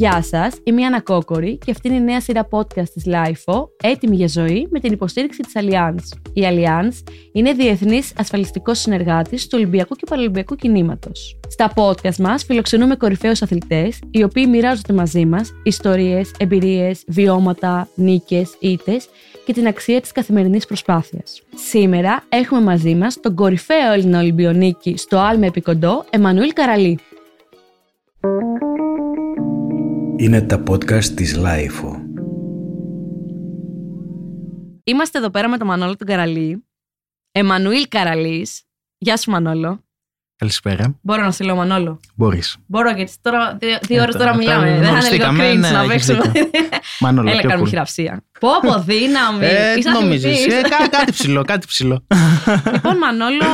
Γεια σας, είμαι η Άννα Κόκορη και αυτή είναι η νέα σειρά podcast της LIFO, έτοιμη για ζωή με την υποστήριξη της Allianz. Η Allianz είναι διεθνής ασφαλιστικός συνεργάτης του Ολυμπιακού και Παραλυμπιακού κινήματος. Στα podcast μας φιλοξενούμε κορυφαίους αθλητές, οι οποίοι μοιράζονται μαζί μας ιστορίες, εμπειρίες, βιώματα, νίκες, ήττες και την αξία της καθημερινής προσπάθειας. Σήμερα έχουμε μαζί μας τον κορυφαίο Έλληνα Ολυμπιονίκη στο Άλμε Επικοντό, Εμμανουήλ Καραλή. Είναι τα podcast της LiFO. Είμαστε εδώ πέρα με τον Μανώλο τον Καραλή. Εμμανουήλ Καραλής. Γεια σου Μανώλο. Καλησπέρα. Μπορώ να σε λέω Μανώλο; Μπορείς. Μπορώ γιατί τώρα, δύο, δύο Ε, ώρες το- τώρα το μιλάμε. Δεν θα είναι λίγο γνωριστήκαμε, cringe ναι, να έχεις παίξουμε. δίκιο. Μανώλο, Έλα πιο κάνουμε cool. χειραψία. Πω πω δύναμη. Ε, Είσαι τι νομίζεις; αθλητής. Ε, κα- κάτι ψηλό, κάτι ψηλό. Λοιπόν Μανώλο,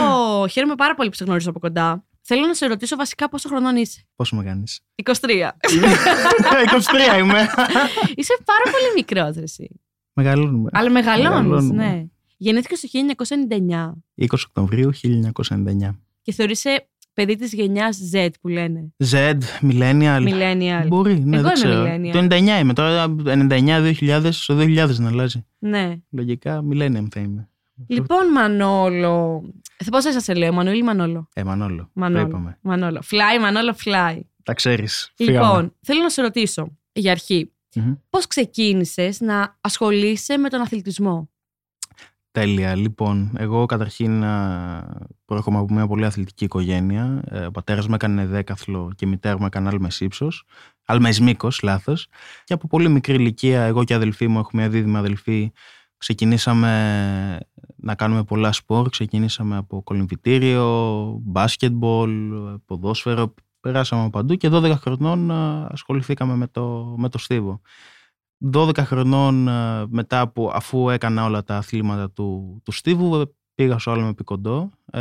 χαίρομαι πάρα πολύ που σε γνωρίζω από κοντά. Θέλω να σε ρωτήσω βασικά πόσο χρονών είσαι. Πόσο με κάνεις; 23. 23 είμαι. είσαι πάρα πολύ μικρός ρε εσύ. Μεγαλώνουμε. Αλλά μεγαλώνεις, Μεγαλώνουμε. ναι. Γεννήθηκες το 1999 20 Οκτωβρίου 1999. και θεωρείσαι παιδί της γενιάς Z που λένε. Z, Millennial. Millennial. Μπορεί, ναι, Εγώ δεν είμαι ξέρω. millennial. Το 99 είμαι. Τώρα 99-2000, στο 2000 να αλλάζει. Ναι. Λογικά Millennium θα είμαι. Λοιπόν, Μανόλο. Πώ θα σε λέω, Μανουήλ ή Μανόλο. Ε, Μανώλο. Το Μανόλο. είπαμε. Μανόλο. Fly, Μανόλο, fly. Τα ξέρεις. Λοιπόν, θέλω να σε ρωτήσω για αρχή. Μμμ. Πώς ξεκίνησες να ασχολείσαι με τον αθλητισμό; Τέλεια. Λοιπόν, εγώ καταρχήν α, προέρχομαι από μια πολύ αθλητική οικογένεια. Ε, Ο πατέρας μου έκανε δέκαθλο και η μητέρα μου έκανε άλμες ύψος. Άλμες μήκος, λάθος. Και από πολύ μικρή ηλικία, εγώ και η αδελφή μου, έχουμε μια δίδυμη αδελφή, ξεκινήσαμε να κάνουμε πολλά σπορ. Ξεκινήσαμε από κολυμβητήριο, μπάσκετμπολ, ποδόσφαιρο. Περάσαμε από παντού και 12 χρονών α, ασχοληθήκαμε με το, με το στίβο. 12 χρονών ε, μετά που αφού έκανα όλα τα αθλήματα του, του Στίβου ε, πήγα στο άλμα επικοντό ε,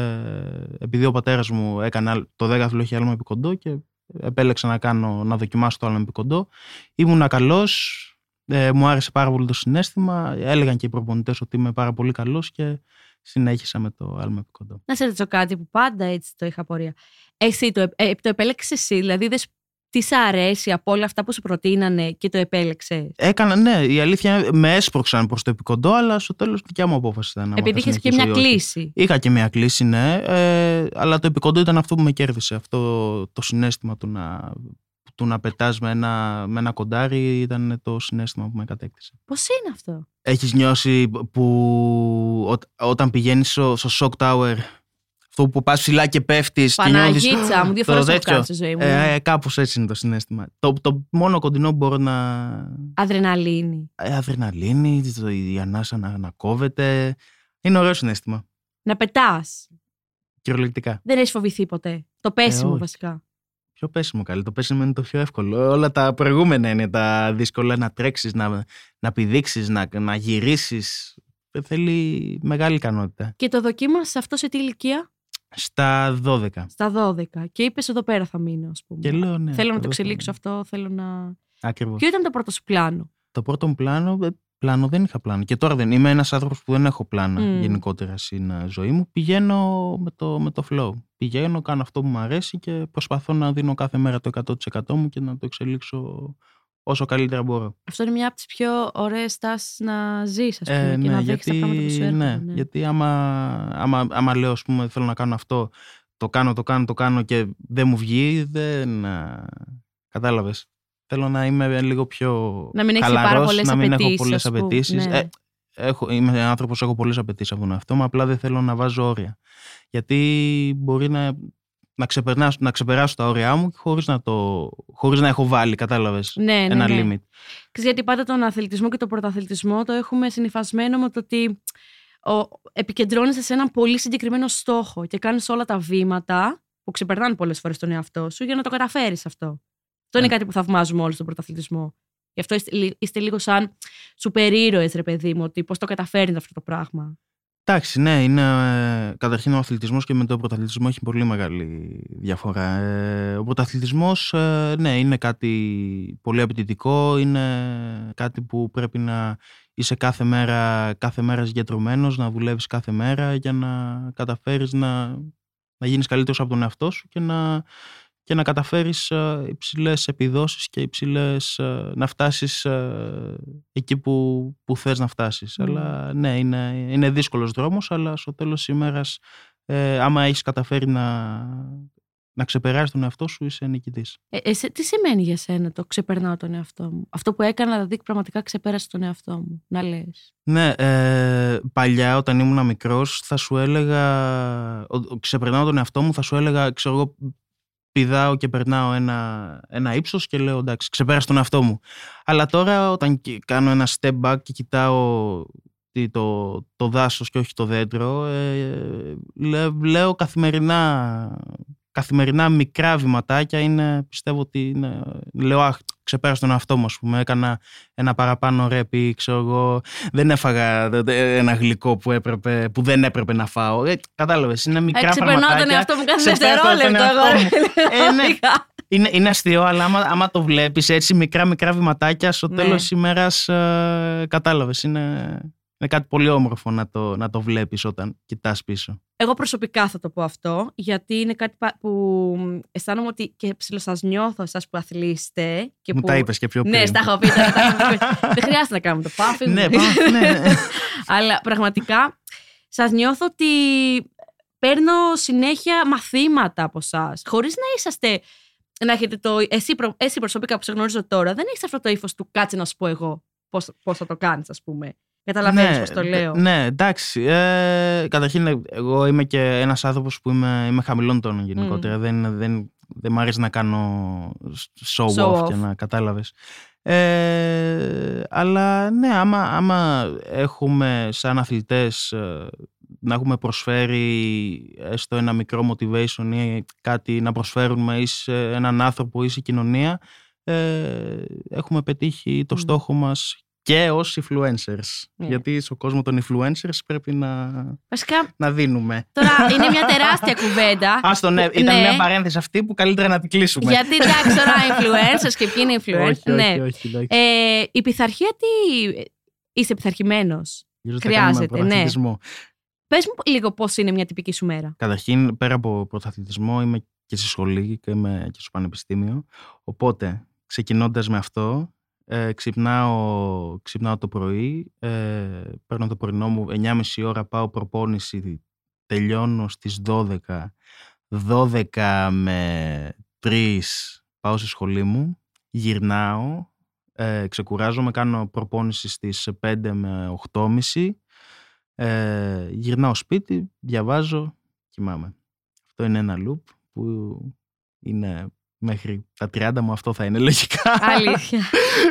επειδή ο πατέρας μου έκανε άλ- το δέκαθλο είχε άλμα επικοντό και επέλεξα να, κάνω, να δοκιμάσω το άλμα επικοντό ήμουνα καλός ε, μου άρεσε πάρα πολύ το συνέστημα έλεγαν και οι προπονητές ότι είμαι πάρα πολύ καλός και συνέχισα με το άλμα επικοντό Να σε ρωτήσω κάτι που πάντα έτσι το είχα απορία. Εσύ το, ε, το επέλεξες εσύ, δηλαδή είδες τι σ' αρέσει από όλα αυτά που σου προτείνανε και το επέλεξες; Έκανα, ναι, η αλήθεια είναι, με έσπρωξαν προς το επικοντό αλλά στο τέλος δικιά μου απόφαση ήταν άμα Επειδή θα είχες και συνεχίσω μια ή όχι. κλίση. Είχα και μια κλίση, ναι, ε, αλλά το επικοντό ήταν αυτό που με κέρδισε. Αυτό το συνέστημα του να, του να πετάς με ένα, με ένα κοντάρι ήταν το συνέστημα που με κατέκτησε. Πώς είναι αυτό; Έχεις νιώσει που ό, όταν πηγαίνεις στο, στο Shock Tower, αυτό που πας ψηλά και πέφτεις και νιώθεις... Παναγίτσα μου, δύο το φορές το έχω τέτοιο. κάνει στη ζωή μου. Ε, κάπως έτσι είναι το συνέστημα. Το, το μόνο κοντινό που μπορώ να... Αδρεναλίνη. Ε, αδρεναλίνη, το- η ανάσα να, να κόβεται. Είναι ωραίο συνέστημα. Να πετάς. Κυριολεκτικά. Δεν έχεις φοβηθεί ποτέ. Το πέσιμο όχι. βασικά. Πιο πέσιμο καλή. Το πέσιμο είναι το πιο εύκολο. Όλα τα προηγούμενα είναι τα δύσκολα. Να τρέξεις, να, να πηδήξεις, να, να γυρίσεις. Θέλει μεγάλη ικανότητα. Και το δοκίμασε αυτό σε τι ηλικία; Στα 12. Στα 12. Και είπες εδώ πέρα θα μείνω, ας πούμε. Και λέω ναι. θέλω να το εδώ εξελίξω θα- αυτό, θέλω να. Ακριβώς. Ποιο ήταν το πρώτο σου πλάνο; Το πρώτο μου πλάνο, ε, πλάνο δεν είχα πλάνο. Και τώρα δεν είμαι ένας άνθρωπος που δεν έχω πλάνα Μμ. γενικότερα στην ε, ζωή μου. Πηγαίνω με το, με το flow. Πηγαίνω, κάνω αυτό που μου αρέσει και προσπαθώ να δίνω κάθε μέρα το 100% μου και να το εξελίξω όσο καλύτερα μπορώ. Αυτό είναι μια από τις πιο ωραίες τάσει να ζεις, ας πούμε, Ε, και να ναι, δέχει τα πράγματα που σου έρχονται. ναι, γιατί άμα, άμα, άμα λέω, ας πούμε, θέλω να κάνω αυτό, το κάνω, το κάνω, το κάνω και δεν μου βγει, δεν... α, Κατάλαβες. Θέλω να είμαι λίγο πιο Να μην έχεις και πάρα χαλαρός, πολλές να μην έχω απαιτήσεις, πολλές ας πούμε. απαιτήσεις. Ναι. Ε, έχω, είμαι άνθρωπος, έχω πολλές απαιτήσεις από τον εαυτό μου, απλά δεν θέλω να βάζω όρια. Γιατί μπορεί να, να, ξεπερνάσω, να ξεπεράσω τα όρια μου χωρίς να, το, χωρίς να έχω βάλει, κατάλαβες, Ναι, ναι, ένα ναι. limit. Ξέρεις, γιατί πάντα τον αθλητισμό και τον πρωταθλητισμό το έχουμε συνυφασμένο με το ότι ο, επικεντρώνεσαι σε έναν πολύ συγκεκριμένο στόχο και κάνεις όλα τα βήματα που ξεπερνάνε πολλές φορές τον εαυτό σου για να το καταφέρεις αυτό. Αυτό είναι Ναι. κάτι που θαυμάζουμε όλοι στον πρωταθλητισμό. Γι' αυτό είστε, λι- είστε λίγο σαν σούπερ ήρωες, ρε παιδί μου, ότι πώς το καταφέρνετε αυτό το πράγμα. Εντάξει, ναι, είναι. ε, Καταρχήν ο αθλητισμός και με τον πρωταθλητισμό έχει πολύ μεγάλη διαφορά. Ε, ο πρωταθλητισμός, ναι, είναι κάτι πολύ απαιτητικό. Είναι κάτι που πρέπει να είσαι κάθε μέρα, κάθε μέρας συγκεντρωμένος, να δουλεύεις κάθε μέρα για να καταφέρεις να, να γίνεις καλύτερος από τον εαυτό σου και να, και να καταφέρεις ε, υψηλές επιδόσεις και υψηλές, ε, να φτάσεις ε, εκεί που, που θες να φτάσεις. Αλλά ναι, είναι, είναι δύσκολος δρόμος, αλλά στο τέλος της ημέρας ε, άμα έχεις καταφέρει να, να ξεπεράσεις τον εαυτό σου, είσαι νικητής. Ε, τι σημαίνει για σένα το ξεπερνάω τον εαυτό μου. Αυτό που έκανα, δηλαδή πραγματικά ξεπέρασε τον εαυτό μου. Να λες. Ναι, ε, παλιά όταν ήμουν μικρός, θα σου έλεγα. Ξεπερνάω τον εαυτό μου, θα σου έλεγα, ξέρω εγώ, πηδάω και περνάω ένα, ένα ύψος και λέω εντάξει, ξεπέρασε τον εαυτό μου. Αλλά τώρα όταν κάνω ένα step back και κοιτάω το, το δάσος και όχι το δέντρο, ε, λέω καθημερινά καθημερινά μικρά βηματάκια είναι, πιστεύω ότι είναι, λέω, αχ, ξεπέρασα τον εαυτό μου, πούμε, έκανα ένα παραπάνω ρέπι, ξέρω εγώ, δεν έφαγα ένα γλυκό που, έπρεπε, που δεν έπρεπε να φάω. Ε, κατάλαβες, είναι μικρά ε, πραγματάκια. τον εαυτό μου κάθε δευτερόλεπτο εγώ. ε, ναι. είναι, είναι αστείο, αλλά άμα, άμα το βλέπεις έτσι μικρά μικρά βηματάκια, στο ναι. τέλος της ημέρας ε, κατάλαβες, είναι... Είναι κάτι πολύ όμορφο να το, να το βλέπεις όταν κοιτάς πίσω. Εγώ προσωπικά θα το πω αυτό, γιατί είναι κάτι που αισθάνομαι ότι και ψηλό νιώθω εσάς που αθλείστε. Και Μου που... τα είπες και πιο πριν. Ναι, στα έχω πει. Δεν χρειάζεται να κάνουμε το πάφι. ναι, ναι. Αλλά πραγματικά σας νιώθω ότι παίρνω συνέχεια μαθήματα από εσά. Χωρίς να είσαστε να έχετε το. Εσύ, εσύ προσωπικά που σε γνωρίζω τώρα, δεν έχεις αυτό το ύφος του κάτσε να σου πω εγώ πώς θα το κάνεις, ας πούμε. Καταλαβαίνεις ναι, πώς το λέω. Ναι, εντάξει. Ε, καταρχήν, εγώ είμαι και ένας άνθρωπος που είμαι, είμαι χαμηλών τόνων γενικότερα. Mm. Δεν, δεν, δεν μ' αρέσει να κάνω show, show off, και να κατάλαβες. Ε, αλλά ναι, άμα, άμα έχουμε σαν αθλητές ε, να έχουμε προσφέρει έστω ένα μικρό motivation ή κάτι να προσφέρουμε ή σε έναν άνθρωπο ή σε κοινωνία, ε, έχουμε πετύχει το στόχο μας και ως influencers. Ναι. Γιατί στον κόσμο των influencers πρέπει να, Βασικά, να δίνουμε. Τώρα είναι μια τεράστια κουβέντα. Α το ναι, ήταν ναι. μια παρένθεση αυτή που καλύτερα να την κλείσουμε. Γιατί εντάξει, τώρα influencers και ποιοι είναι influencers. όχι, ναι. όχι, όχι, ε, η πειθαρχία τι. Είσαι πειθαρχημένος; Χρειάζεται, ναι. Πες μου λίγο πώς είναι μια τυπική σου μέρα. Καταρχήν, πέρα από πρωταθλητισμό, είμαι και στη σχολή και είμαι και στο πανεπιστήμιο. Οπότε, ξεκινώντας με αυτό, ε, ξυπνάω, ξυπνάω το πρωί, ε, παίρνω το πρωινό μου, 9.30 ώρα πάω προπόνηση, τελειώνω στις 12, 12 με 3 πάω στη σχολή μου, γυρνάω, ε, ξεκουράζομαι, κάνω προπόνηση στις 5 με 8.30, ε, γυρνάω σπίτι, διαβάζω, κοιμάμαι. Αυτό είναι ένα loop που είναι μέχρι τα 30 μου αυτό θα είναι λογικά. Αλήθεια.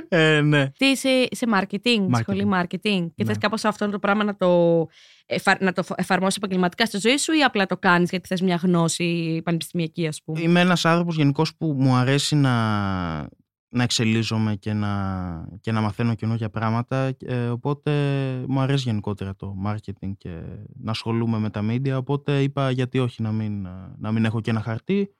ε, ναι. Τι είσαι σε marketing, marketing. σχολή marketing. Και ναι. θες κάπως αυτό το πράγμα να το, εφα... να το εφαρμόσεις επαγγελματικά στη ζωή σου ή απλά το κάνεις γιατί θες μια γνώση πανεπιστημιακή ας πούμε; Είμαι ένας άνθρωπος γενικώς που μου αρέσει να, να εξελίζομαι και να, και να μαθαίνω καινούργια πράγματα. Ε, οπότε μου αρέσει γενικότερα το marketing και να ασχολούμαι με τα media. Οπότε είπα γιατί όχι να μην, να μην έχω και ένα χαρτί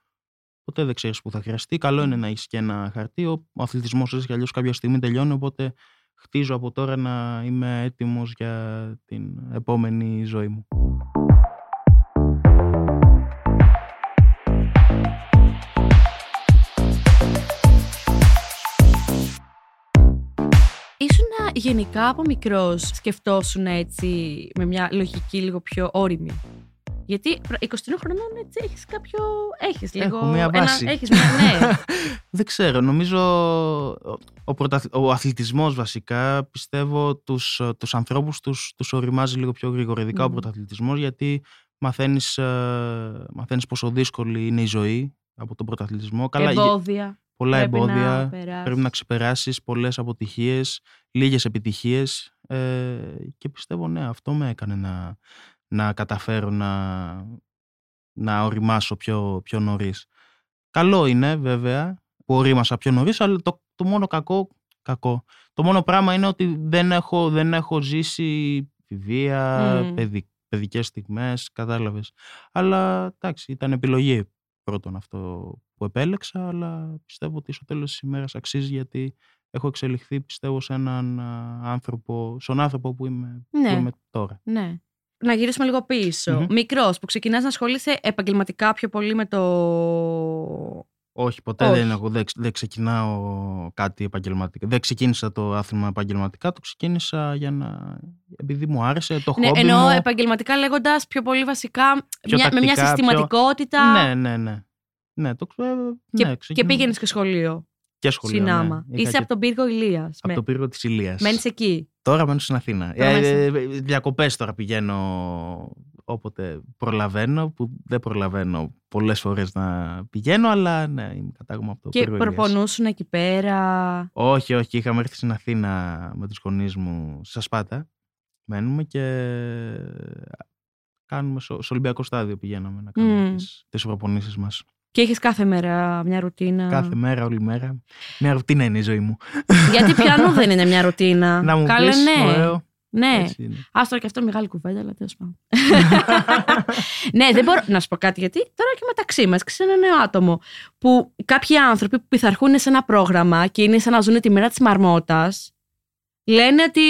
ποτέ δεν ξέρεις που θα χρειαστεί. Καλό είναι να έχεις και ένα χαρτί. Ο αθλητισμός έτσι κι αλλιώς κάποια στιγμή τελειώνει. Οπότε χτίζω από τώρα να είμαι έτοιμος για την επόμενη ζωή μου. Ήσουν γενικά από μικρός σκεφτόσουν έτσι με μια λογική λίγο πιο όρημη; Γιατί 23 χρονών έτσι έχεις κάποιο... Έχεις λίγο... Έχω μία βάση. Ένα, έχεις μία, ναι. Δεν ξέρω. Νομίζω ο, πρωτα... ο αθλητισμός βασικά πιστεύω τους, τους ανθρώπους τους, τους οριμάζει λίγο πιο γρήγορα. Ειδικά mm. ο πρωταθλητισμός γιατί μαθαίνεις, ε, μαθαίνεις πόσο δύσκολη είναι η ζωή από τον πρωταθλητισμό. Καλά, εμπόδια. Πολλά πρέπει εμπόδια. Να πρέπει να ξεπεράσεις πολλές αποτυχίες, λίγες επιτυχίες ε, και πιστεύω ναι αυτό με έκανε να, να καταφέρω να, να οριμάσω πιο, πιο νωρίς. Καλό είναι βέβαια που ορίμασα πιο νωρίς, αλλά το, το μόνο κακό, κακό. Το μόνο πράγμα είναι ότι δεν έχω, δεν έχω ζήσει βία, mm. παιδι, παιδικές στιγμές, κατάλαβες. Αλλά εντάξει, ήταν επιλογή πρώτον αυτό που επέλεξα, αλλά πιστεύω ότι στο τέλος της ημέρας αξίζει γιατί έχω εξελιχθεί πιστεύω σε έναν άνθρωπο, στον άνθρωπο που είμαι, ναι. που είμαι τώρα. Ναι να γυρίσουμε λίγο πίσω. Mm-hmm. Μικρός, που ξεκινάς να ασχολείσαι επαγγελματικά πιο πολύ με το. Όχι, ποτέ Όχι. δεν, έχω, δεν, ξε- δεν ξεκινάω κάτι επαγγελματικά. Δεν ξεκίνησα το άθλημα επαγγελματικά, το ξεκίνησα για να, επειδή μου άρεσε το Ναι, χόμπι εννοώ μου. επαγγελματικά λέγοντας πιο πολύ βασικά Πιο μια, με μια τακτικά, πιο- συστηματικότητα. Ναι, ναι, ναι. Ναι, το, ε, Και, ναι, και ξεκινά- πήγαινες και σχολείο. Και σχολείο, Συνάμα. ναι. Είχα Είσαι και- από τον πύργο Ηλίας. από το πύργο της Ηλίας. Μένεις εκεί. Τώρα μένω στην Αθήνα. Τώρα μένεις Ε, διακοπές τώρα πηγαίνω όποτε προλαβαίνω, που δεν προλαβαίνω πολλές φορές να πηγαίνω, αλλά ναι, είμαι κατάγομαι από το Και πύργο Ηλίας. προπονούσουν εκεί πέρα; Όχι, όχι, είχαμε έρθει στην Αθήνα με τους γονείς μου στα Σπάτα. Μένουμε και κάνουμε στο, στο Ολυμπιακό στάδιο πηγαίναμε να κάνουμε Μμμ. τις, τις προπονήσεις μας. Και έχεις κάθε μέρα μια ρουτίνα. Κάθε μέρα, όλη μέρα. Μια ρουτίνα είναι η ζωή μου. Γιατί πιανού δεν είναι μια ρουτίνα. να μου Καλέ, πεις, ναι. ωραίο. Ναι. Έτσι είναι. Άστρο και αυτό μεγάλη κουβέντα, αλλά τέλος πάντων. ναι, δεν μπορώ να σου πω κάτι, γιατί τώρα και μεταξύ μας ξέρω ένα νέο άτομο που κάποιοι άνθρωποι που πειθαρχούν σε ένα πρόγραμμα και είναι σαν να ζουν τη μέρα της μαρμότας, λένε ότι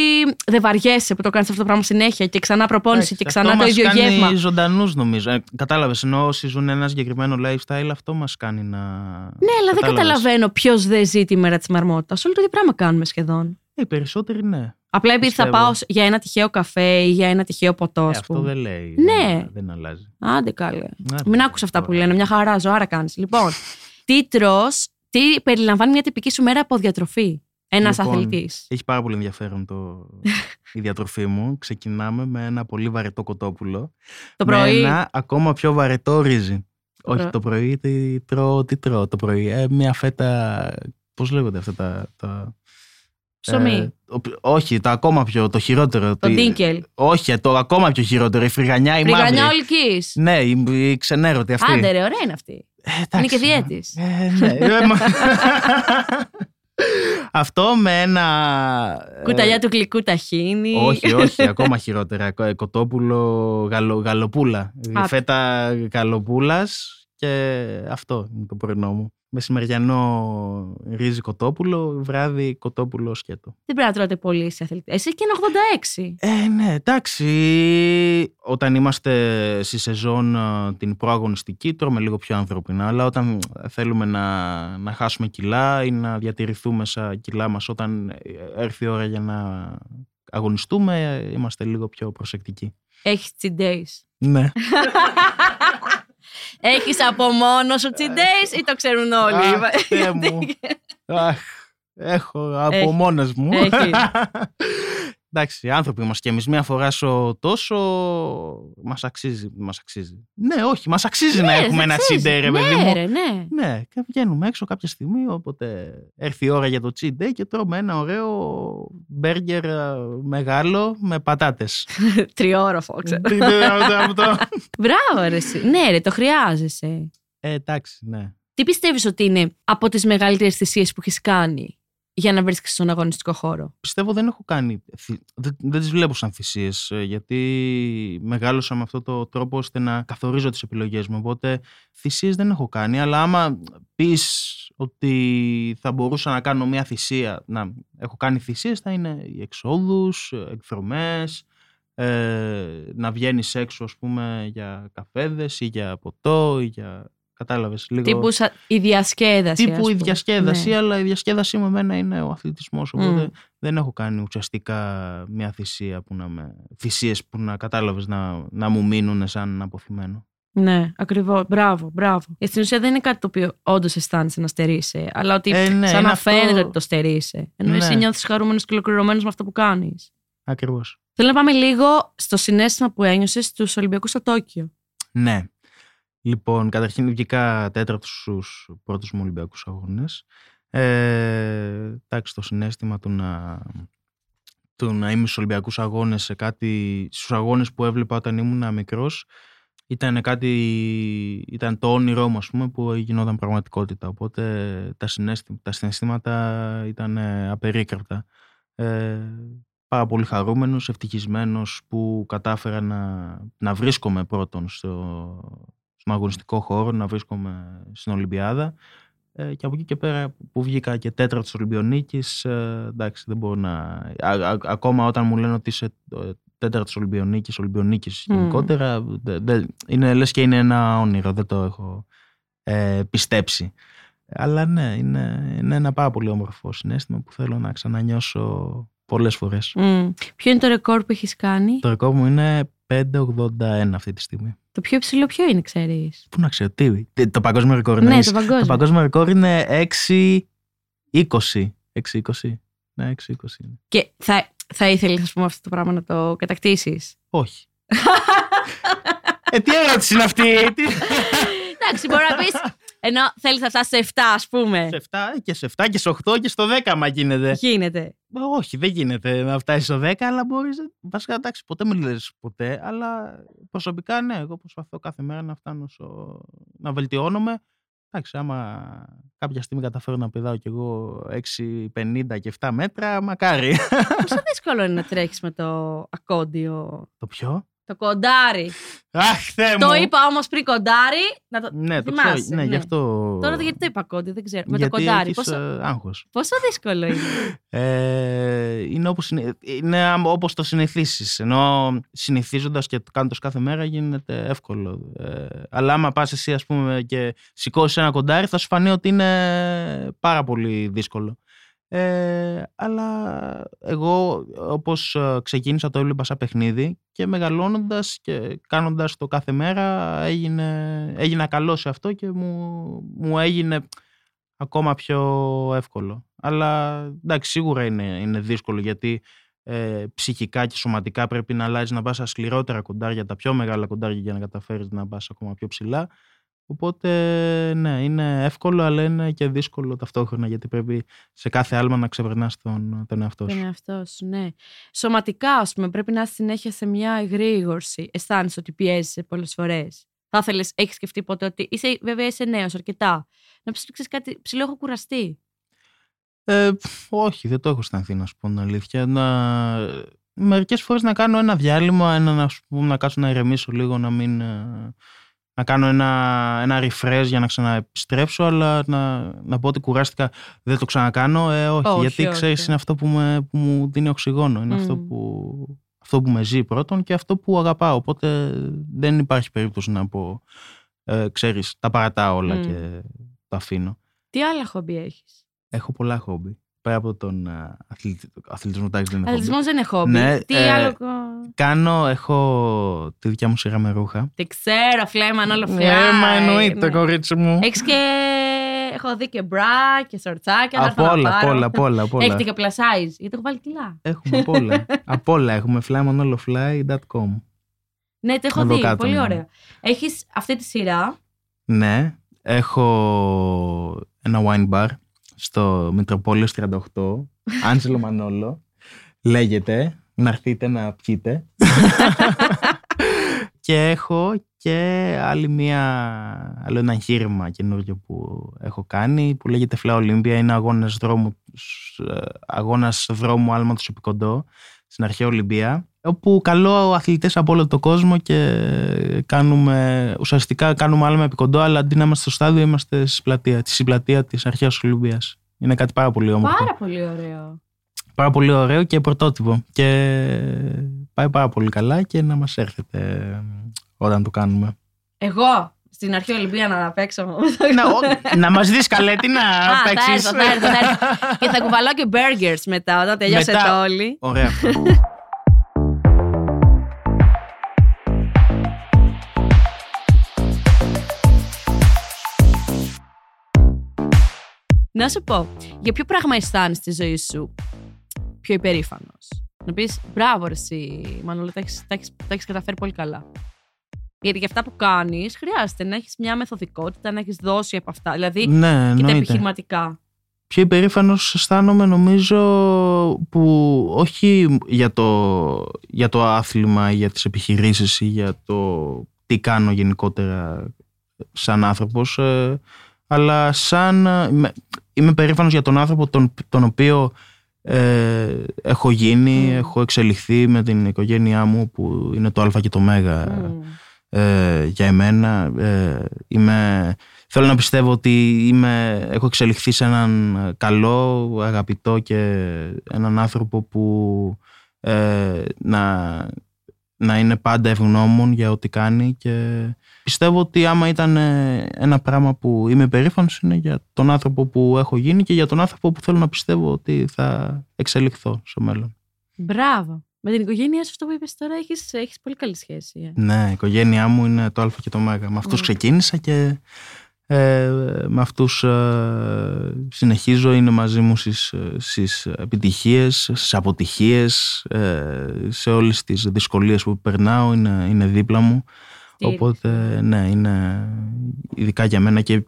δεν βαριέσαι που το κάνεις αυτό το πράγμα συνέχεια και ξανά προπόνηση Εντάξει, και αυτό ξανά το μας ίδιο κάνει γεύμα. ζωντανούς νομίζω. Ε, κατάλαβες, ενώ όσοι ζουν ένα συγκεκριμένο lifestyle, αυτό μας κάνει να... Ναι, αλλά δεν Κατάλαβες. καταλαβαίνω ποιος δεν ζει τη μέρα της μαρμότα. Όλοι το ίδιο πράγμα κάνουμε σχεδόν. Ε, οι περισσότεροι ναι. Απλά επειδή θα Πιστεύω. πάω για ένα τυχαίο καφέ ή για ένα τυχαίο ποτό, Ε, ας αυτό πούμε. δεν λέει. Ναι. Δεν, δεν αλλάζει. Άντε καλέ. Ναι, Μην άκουσα αυτά που λένε, μια χαρά, ζωάρα κάνεις. Λοιπόν, τι τρως, τι περιλαμβάνει μια τυπική σου μέρα από διατροφή; Ένας Λοιπόν, αθλητής. Έχει πάρα πολύ ενδιαφέρον το... η διατροφή μου. Ξεκινάμε με ένα πολύ βαρετό κοτόπουλο. Το Με πρωί. ένα ακόμα πιο βαρετό ρύζι. Το Όχι, πρωί. το πρωί τι τρώω, τι τρώω το πρωί. Ε, μια φέτα. Πώς λέγονται αυτά τα. τα Ψωμί. ε, ο- όχι, το ακόμα πιο, το χειρότερο. το τι- ντίνκελ. Όχι, το ακόμα πιο χειρότερο. Η φρυγανιά, η Φρυγανιά μαύρη. ολικής. Ναι, η, η ξενέρωτη αυτή. Άντε ρε, ωραία είναι αυτή. Ε, Είναι εντάξει. και διέτης. Ε, ναι. Ε, μα- Αυτό με ένα. ε, Κουταλιά του γλυκού ταχίνι. Όχι, όχι, ακόμα χειρότερα. Κο- Κοτόπουλο γαλο, γαλοπούλα. Α. Φέτα γαλοπούλας και αυτό είναι το πρωινό μου. Μεσημεριανό ρύζι κοτόπουλο, βράδυ κοτόπουλο σκέτο. Δεν πρέπει να τρώτε πολύ σε αθλητή; Εσύ και ένα 86. Ε, ναι, εντάξει. Όταν είμαστε στη σεζόν ε, την προαγωνιστική, τρώμε λίγο πιο ανθρωπινά. Αλλά όταν θέλουμε να, να χάσουμε κιλά ή να διατηρηθούμε στα κιλά μας όταν έρθει η ώρα για να αγωνιστούμε, ε, είμαστε λίγο πιο προσεκτικοί. Έχεις cheat days. Ναι. Έχεις από μόνος σου cheat days ή το ξέρουν όλοι; Αχ, Θεέ μου. Αχ, έχω από Έχει. μόνος μου. Έχει. Εντάξει, άνθρωποι μας και εμείς μία φορά στο τόσο μας αξίζει, μας αξίζει. Ναι, όχι, μας αξίζει να Ναι, έχουμε σε ένα αξίζει. cheat day, ρε παιδί Ναι, μου. ρε, ναι. Ναι, και βγαίνουμε έξω κάποια στιγμή, όποτε έρθει η ώρα για το cheat day και τρώμε ένα ωραίο μπέργκερ ε, μεγάλο με πατάτες. Τριόροφο, ξέρω. Τι είναι αυτό; Μπράβο, ρε. εσύ. Ναι, ρε, το χρειάζεσαι. Ε, εντάξει, ναι. Τι πιστεύεις ότι είναι από τις μεγαλύτερες θυσίες που έχεις κάνει; Για να βρίσκεσαι στον αγωνιστικό χώρο. πιστεύω δεν έχω κάνει. θυ- Δεν, δεν τις βλέπω σαν θυσίες, γιατί μεγάλωσα με αυτό το τρόπο ώστε να καθορίζω τις επιλογές μου. Οπότε θυσίες δεν έχω κάνει. Αλλά άμα πεις ότι θα μπορούσα να κάνω μια θυσία, να έχω κάνει θυσίες, θα είναι οι εξόδους, εκδρομές, ε, να βγαίνεις έξω, ας πούμε, για καφέδες ή για ποτό ή για. Κατάλαβες λίγο. Τύπου σα- η διασκέδαση. Τύπου ας η πούμε. διασκέδαση, Ναι. αλλά η διασκέδαση με εμένα είναι ο αθλητισμός, οπότε Μμ. δεν έχω κάνει ουσιαστικά μια θυσία που να με... θυσίες που να κατάλαβες να, να μου μείνουν σαν αποθυμένο. Ναι, ακριβώς. Μπράβο, μπράβο. Γιατί στην ουσία δεν είναι κάτι το οποίο όντως αισθάνεσαι να στερείσαι, αλλά ότι Ε, ναι, σαν είναι να αυτό- φαίνεται ότι το στερείσαι. Ενώ Ναι. εσύ νιώθεις χαρούμενος και ολοκληρωμένος με αυτό που κάνεις. Ακριβώς. Θέλω να πάμε λίγο στο συνέστημα που ένιωσες στους Ολυμπιακούς στο Τόκιο. Ναι. Λοιπόν, καταρχήν βγήκα τέταρτος στους πρώτους μου Ολυμπιακούς αγώνες. Ε, εντάξει, το συνέστημα του να, του να είμαι στους Ολυμπιακούς αγώνες σε κάτι, στους αγώνες που έβλεπα όταν ήμουν μικρός ήταν κάτι, ήταν το όνειρό μου ας πούμε που γινόταν πραγματικότητα οπότε τα, συναίσθη, τα συναισθήματα ήταν ε, απερίκραπτα ε, πάρα πολύ χαρούμενος, ευτυχισμένος που κατάφερα να, να βρίσκομαι πρώτον στο, στον αγωνιστικό χώρο, να βρίσκομαι στην Ολυμπιάδα ε, και από εκεί και πέρα που βγήκα και τέταρτος Ολυμπιονίκης ε, εντάξει δεν μπορώ να... α- α- ακόμα όταν μου λένε ότι είσαι ε, τέταρτος Ολυμπιονίκης, Ολυμπιονίκης Μμμ. γενικότερα δε- δε- είναι, λες και είναι ένα όνειρο, δεν το έχω ε, πιστέψει. αλλά ναι, είναι, είναι ένα πάρα πολύ όμορφο συνέστημα που θέλω να ξανανιώσω πολλές φορές. Mm. Ποιο είναι το ρεκόρ που έχεις κάνει; Το ρεκόρ μου είναι 5,81 αυτή τη στιγμή. Το πιο υψηλό ποιο είναι, ξέρεις; Πού να ξέρω, τι, τι- το παγκόσμιο ρεκόρ είναι. Ναι, το παγκόσμιο. το παγκόσμιο ρεκόρ είναι 6,20. 6,20. Ναι, 6,20 είναι. Και θα, θα ήθελες, ας πούμε, αυτό το πράγμα να το κατακτήσεις; Όχι. ε, τι ερώτηση είναι αυτή; τι... Εντάξει, μπορεί να πεις, ενώ θέλεις να φτάσεις σε 7, ας πούμε. σε 7 και σε 7 και σε 8 και στο 10 άμα γίνεται. Γίνεται. Μα όχι, δεν γίνεται να φτάσεις στο 10, αλλά μπορείς. Βασικά, εντάξει, ποτέ μην λες ποτέ, αλλά προσωπικά ναι, εγώ προσπαθώ κάθε μέρα να φτάνω στο... να βελτιώνομαι. Εντάξει, άμα κάποια στιγμή καταφέρω να πηδάω κι εγώ 6,50 και 7 μέτρα, μακάρι. Πόσο δύσκολο είναι να τρέχεις με το ακόντιο; το πιο. Το κοντάρι. Αχ, Θεέ Το μου. είπα όμως πριν κοντάρι. Να το... Ναι, το θυμάσαι, ξέρω. Ναι, ναι. γι' αυτό. Τώρα γιατί το είπα κόντι, δεν ξέρω. Με το Γιατί κοντάρι. έχεις, Πόσο, ε, άγχος. πόσο δύσκολο είναι. Ε, είναι όπως, συνε- είναι άμα- όπως το συνηθίσεις. Ενώ συνηθίζοντας και κάνοντας κάθε μέρα γίνεται εύκολο. Ε, αλλά άμα πας εσύ ας πούμε και σηκώσεις ένα κοντάρι θα σου φανεί ότι είναι πάρα πολύ δύσκολο. Ε, αλλά εγώ όπως ε, ξεκίνησα το έβλεπα σαν παιχνίδι και μεγαλώνοντας και κάνοντας το κάθε μέρα έγινε, έγινα καλός σε αυτό και μου, μου έγινε ακόμα πιο εύκολο. Αλλά εντάξει, σίγουρα είναι, είναι δύσκολο γιατί ε, ψυχικά και σωματικά πρέπει να αλλάζεις να πας στα σκληρότερα κοντάρια, τα πιο μεγάλα κοντάρια για να καταφέρεις να πας ακόμα πιο ψηλά. Οπότε ναι, είναι εύκολο αλλά είναι και δύσκολο ταυτόχρονα γιατί πρέπει σε κάθε άλμα να ξεπερνάς τον, τον εαυτό σου. Τον εαυτό σου, ναι. Σωματικά, ας πούμε, πρέπει να είσαι συνέχεια σε μια εγρήγορση. Αισθάνεσαι ότι πιέζεσαι πολλές φορές. Θα ήθελες, έχεις σκεφτεί ποτέ ότι είσαι, βέβαια είσαι νέος αρκετά. Να πεις κάτι ψηλό, έχω κουραστεί. Ε, πφ, όχι, δεν το έχω αισθανθεί να σου πω την αλήθεια. Να... Μερικές φορές να κάνω ένα διάλειμμα, ένα, να, σου πούμε, να κάτσω να ηρεμήσω λίγο, να μην... ε, Να κάνω ένα, ένα refresh για να ξαναεπιστρέψω, αλλά να, να πω ότι κουράστηκα, δεν το ξανακάνω. Ε, όχι, Όχι, γιατί όχι. ξέρεις είναι αυτό που, με, που μου δίνει οξυγόνο. Είναι Μμ. αυτό, που, αυτό που με ζει πρώτον και αυτό που αγαπάω. Οπότε δεν υπάρχει περίπτωση να πω, ε, ξέρεις, τα παρατάω όλα Μμ. και τα αφήνω. Τι άλλα χόμπι έχεις; Έχω πολλά χόμπι. Πέρα από τον α, αθλητι- αθλητισμό, εντάξει δεν είναι χόμπι. Αθλητισμός δεν είναι χόμπι. Ναι, Τι ε, άλλο. Κάνω, έχω τη δικιά μου σειρά με ρούχα. Δεν ξέρω, φλέμαν όλο φλάει. Ε, μα εννοείται, ναι. κορίτσι μου. Έχεις και. Έχω δει και μπρα και σορτσάκια. να έρθω Από να όλα, πάρω. απ' όλα, απ' όλα, απ' όλα. Έχετε και plus size. Γιατί έχω βάλει κιλά. Έχουμε απ' όλα. Απ' όλα έχουμε. flymanolofly.com Ναι, το έχω Εδώ δει. κάτω, Πολύ ναι. ωραία. Έχεις αυτή τη σειρά; Ναι, έχω ένα wine bar στο Μητροπόλεως 38, Άντζελο Μανόλο. Λέγεται, να έρθετε να πιείτε. και έχω και άλλη μία, άλλο ένα εγχείρημα καινούργιο που έχω κάνει που λέγεται Φλά Ολύμπια. Είναι αγώνας δρόμου, ε, αγώνας δρόμου άλματος επί κοντό στην αρχαία Ολυμπία όπου καλώ αθλητές από όλο τον κόσμο και κάνουμε, ουσιαστικά κάνουμε άλμα επί κοντό αλλά αντί να είμαστε στο στάδιο είμαστε στη πλατεία, στη συμπλατεία της αρχαίας Ολυμπίας. Είναι κάτι πάρα πολύ όμορφο. Πάρα πολύ ωραίο. Πάρα πολύ ωραίο και πρωτότυπο. Και πάει πάρα πολύ καλά και να μας έρθετε όταν το κάνουμε. Εγώ στην αρχή Ολυμπία να παίξω. να, ο- να μας δεις καλέ, τι να Α, θα παίξεις. έρθω, θα έρθω, θα έρθω. και θα κουβαλάω και burgers μετά, όταν τελειώσετε Μετά. όλοι. Ωραία. Να σου πω, για ποιο πράγμα αισθάνεσαι στη ζωή σου πιο υπερήφανος; Να πεις μπράβο, ρε, εσύ, Μανώλη, τα έχεις τα έχεις, τα έχεις καταφέρει πολύ καλά. Γιατί για αυτά που κάνεις, χρειάζεται να έχεις μια μεθοδικότητα, να έχεις δώσει από αυτά. Δηλαδή ναι, και τα εννοείται. επιχειρηματικά. Πιο υπερήφανος αισθάνομαι νομίζω που όχι για το, για το άθλημα ή για τις επιχειρήσεις ή για το τι κάνω γενικότερα σαν άνθρωπος ε, αλλά σαν ε, είμαι, είμαι περήφανος για τον άνθρωπο τον, τον οποίο ε, έχω γίνει, Mm. έχω εξελιχθεί με την οικογένειά μου που είναι το α και το μέγα Μμμ. ε, για εμένα. Ε, είμαι, θέλω να πιστεύω ότι είμαι, έχω εξελιχθεί σε έναν καλό, αγαπητό και έναν άνθρωπο που ε, να, να είναι πάντα ευγνώμων για ό,τι κάνει και πιστεύω ότι άμα ήταν ε, ένα πράγμα που είμαι περήφανος είναι για τον άνθρωπο που έχω γίνει και για τον άνθρωπο που θέλω να πιστεύω ότι θα εξελιχθώ στο μέλλον. Μπράβο. Με την οικογένειά σου, αυτό που είπες τώρα, έχεις έχεις πολύ καλή σχέση. Ε. Ναι, η οικογένειά μου είναι το Α και το Μ. Με αυτούς mm. ξεκίνησα και ε, με αυτούς ε, συνεχίζω, είναι μαζί μου στις, στις επιτυχίες, στις αποτυχίες, ε, σε όλες τις δυσκολίες που περνάω, είναι, είναι δίπλα μου. Οπότε, ναι, είναι ειδικά για μένα και